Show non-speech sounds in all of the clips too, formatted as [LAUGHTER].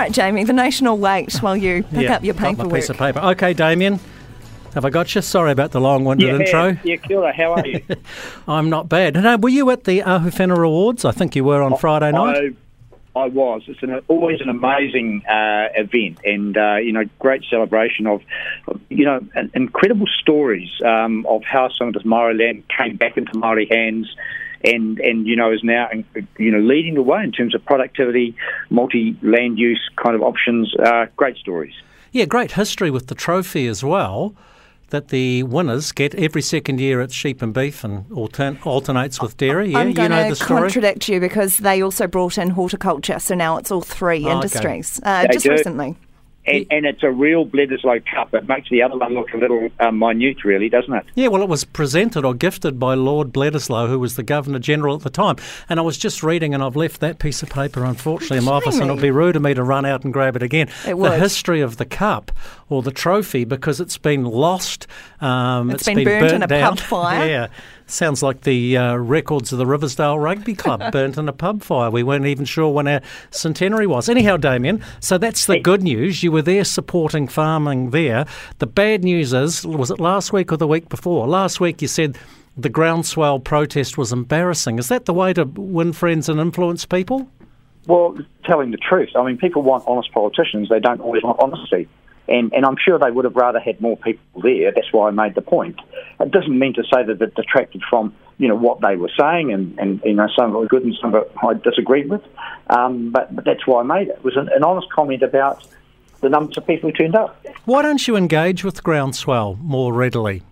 right, Jamie. The nation will wait while you pick yeah, up your paperwork. got my paperwork. piece of paper. Okay, Damien. Have I got you? Sorry about the long-winded Yeah, intro. yeah, kia how are you? [LAUGHS] I'm not bad. No, were you at the Ahuwhenua Awards? I think you were on Friday night. I, I was. It's an, always an amazing uh, event, and uh, you know, great celebration of, of you know, an, incredible stories um, of how some of this Maori land came back into Maori hands. And, and you know is now you know leading the way in terms of productivity, multi land use kind of options. Uh, great stories. Yeah, great history with the trophy as well. That the winners get every second year it's sheep and beef and altern- alternates with dairy. Yeah, I'm you going know to the story. contradict you because they also brought in horticulture, so now it's all three Oh, okay. industries uh, just do. recently. And, and it's a real Bledisloe Cup. It makes the other one look a little uh, minute, really, doesn't it? Yeah, well, it was presented or gifted by Lord Bledisloe, who was the Governor General at the time. And I was just reading, and I've left that piece of paper, unfortunately, in my office, and it'll be rude of me to run out and grab it again. It the would. history of the cup or the trophy, because it's been lost. Um, It's been burnt in a down. pub fire. [LAUGHS] yeah. Sounds like the uh, records of the Riversdale Rugby Club [LAUGHS] burnt in a pub fire. We weren't even sure when our centenary was. Anyhow, Damien, so that's the good news. You were there supporting farming there. The bad news is, was it last week or the week before? Last week you said the groundswell protest was embarrassing. Is that the way to win friends and influence people? Well, telling the truth. I mean, people want honest politicians. They don't always want honesty. And, and I'm sure they would have rather had more people there. That's why I made the point. It doesn't mean to say that it detracted from you know what they were saying, and, and you know some of it was good and some of it I disagreed with. Um, but, but that's why I made it. It was an, an honest comment about the numbers of people who turned up. Why don't you engage with groundswell more readily?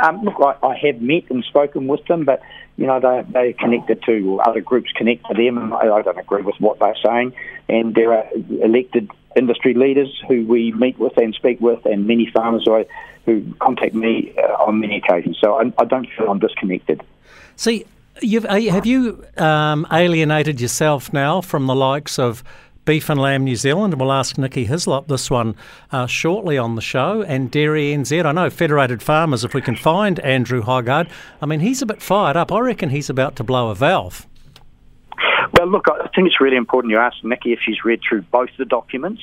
Um, look, I, I have met and spoken with them, but you know they they connected to other groups connect to them, and I, I don't agree with what they're saying. And there are elected industry leaders who we meet with and speak with, and many farmers who, I, who contact me uh, on many occasions. So I, I don't feel I'm disconnected. See, you've, uh, have you um, alienated yourself now from the likes of Beef and Lamb New Zealand? And we'll ask Nikki Hislop this one uh, shortly on the show. And Dairy NZ. I know Federated Farmers, if we can find Andrew Hoggard, I mean, he's a bit fired up. I reckon he's about to blow a valve. Look, I think it's really important you ask Nikki if she's read through both the documents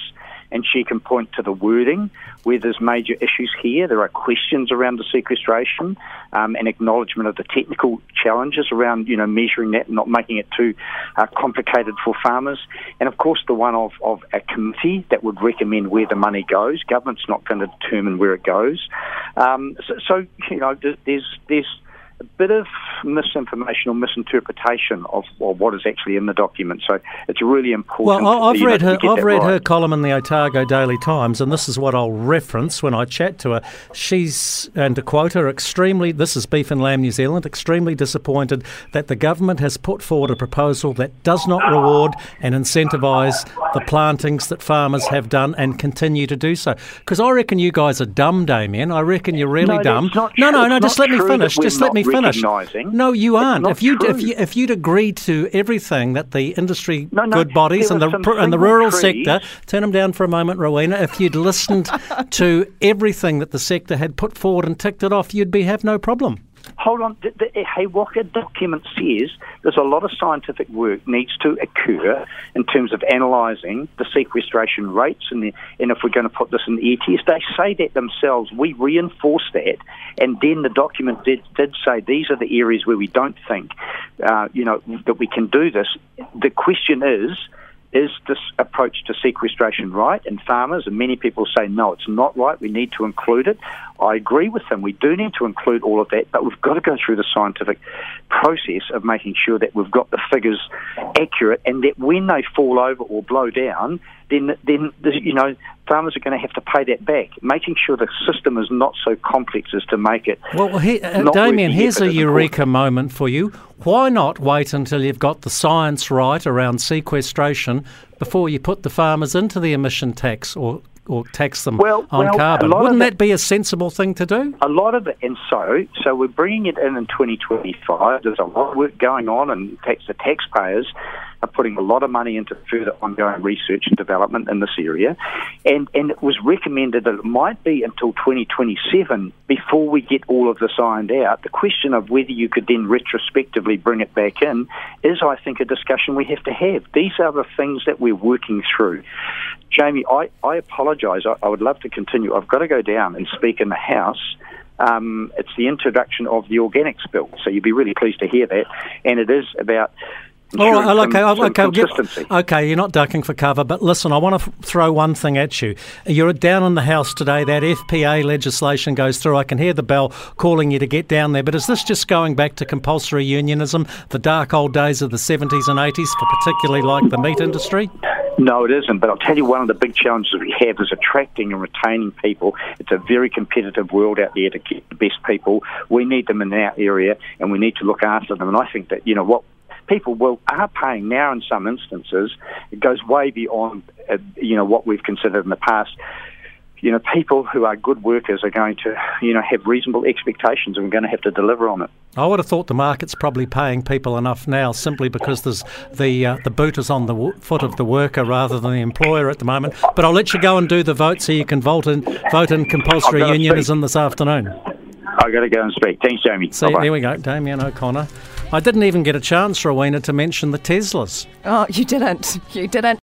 and she can point to the wording where there's major issues here. There are questions around the sequestration um, and acknowledgement of the technical challenges around, you know, measuring that and not making it too uh, complicated for farmers. And of course, the one of, of a committee that would recommend where the money goes. Government's not going to determine where it goes. Um, so, so, you know, there's there's a bit of misinformation or misinterpretation of, of what is actually in the document. So it's really important. Well, I've read her. I've read her column in the Otago Daily Times, and this is what I'll reference when I chat to her. She's, and to quote her, extremely. This is Beef and Lamb New Zealand. Extremely disappointed that the government has put forward a proposal that does not reward and incentivise the plantings that farmers have done and continue to do so. Because I reckon you guys are dumb, Damien. I reckon you're really No, dumb. no, no, no. It's Just let me finish. Just let me finish. recognising. No, you aren't. If you if true. you if you'd agreed to everything that the industry No, no, good bodies and the were some pr- and the rural trees. sector turn them down for a moment, Rowena. If you'd listened [LAUGHS] to everything that the sector had put forward and ticked it off, you'd be have no problem. Hold on. The, the He Waka document says there's a lot of scientific work needs to occur in terms of analysing the sequestration rates and, the, and if we're going to put this in the ETS. They say that themselves. We reinforce that. And then the document did, did say these are the areas where we don't think, uh, you know, that we can do this. The question is, is this approach to sequestration right? And farmers and many people say, no, it's not right. We need to include it. I agree with them. We do need to include all of that, but we've got to go through the scientific process of making sure that we've got the figures accurate and that when they fall over or blow down, then, then you know, farmers are going to have to pay that back. Making sure the system is not so complex as to make it. Well, he, uh, Damien, here's a eureka moment for you. Why not wait until you've got the science right around sequestration before you put the farmers into the emission tax or or tax them Well- on well, carbon. Wouldn't it- that be a sensible thing to do? a lot of it, and so so we're bringing it in in 2025. There's a lot of work going on, and tax, the taxpayers are putting a lot of money into further ongoing research and development in this area. And and it was recommended that it might be until 2027 before we get all of this ironed out. The question of whether you could then retrospectively bring it back in is, I think, a discussion we have to have. These are the things that we're working through. Jamie, I, I apologise. I, I would love to continue. I've got to go down and speak in the House. Um, it's the introduction of the organics bill, so you'd be really pleased to hear that. And it is about All right, okay, some- some okay, get- consistency. okay. You're not ducking for cover, but listen, I want to f- throw one thing at you. You're down in the House today. That FPA legislation goes through. I can hear the bell calling you to get down there. But is this just going back to compulsory unionism, the dark old days of the 70s and 80s, for particularly like the meat industry? No, it isn't. But I'll tell you, one of the big challenges we have is attracting and retaining people. It's a very competitive world out there to get the best people. We need them in our area, and we need to look after them. And I think that you know what people will are paying now in some instances. It goes way beyond uh, you know what we've considered in the past. You know, people who are good workers are going to, you know, have reasonable expectations, and we're going to have to deliver on it. I would have thought the market's probably paying people enough now simply because there's the uh, the boot is on the w- foot of the worker rather than the employer at the moment. But I'll let you go and do the vote so you can vote in vote in compulsory unionism this afternoon. I've got to go and speak. Thanks, Jamie. See, Bye-bye. there we go, Damien O'Connor. I didn't even get a chance, Rowena, to mention the Teslas. Oh, you didn't. You didn't.